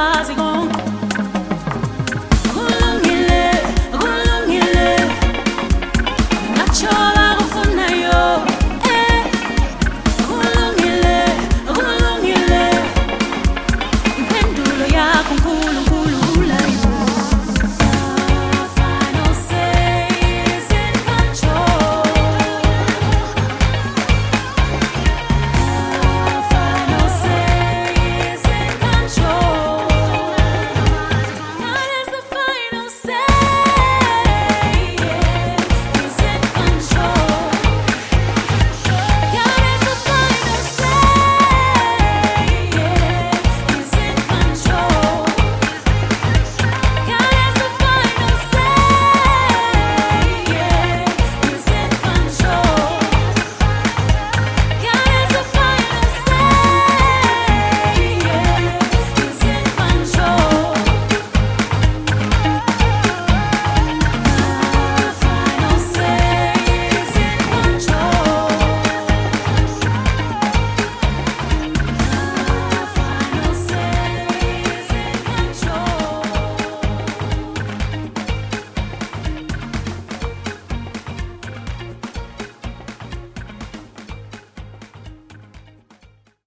más.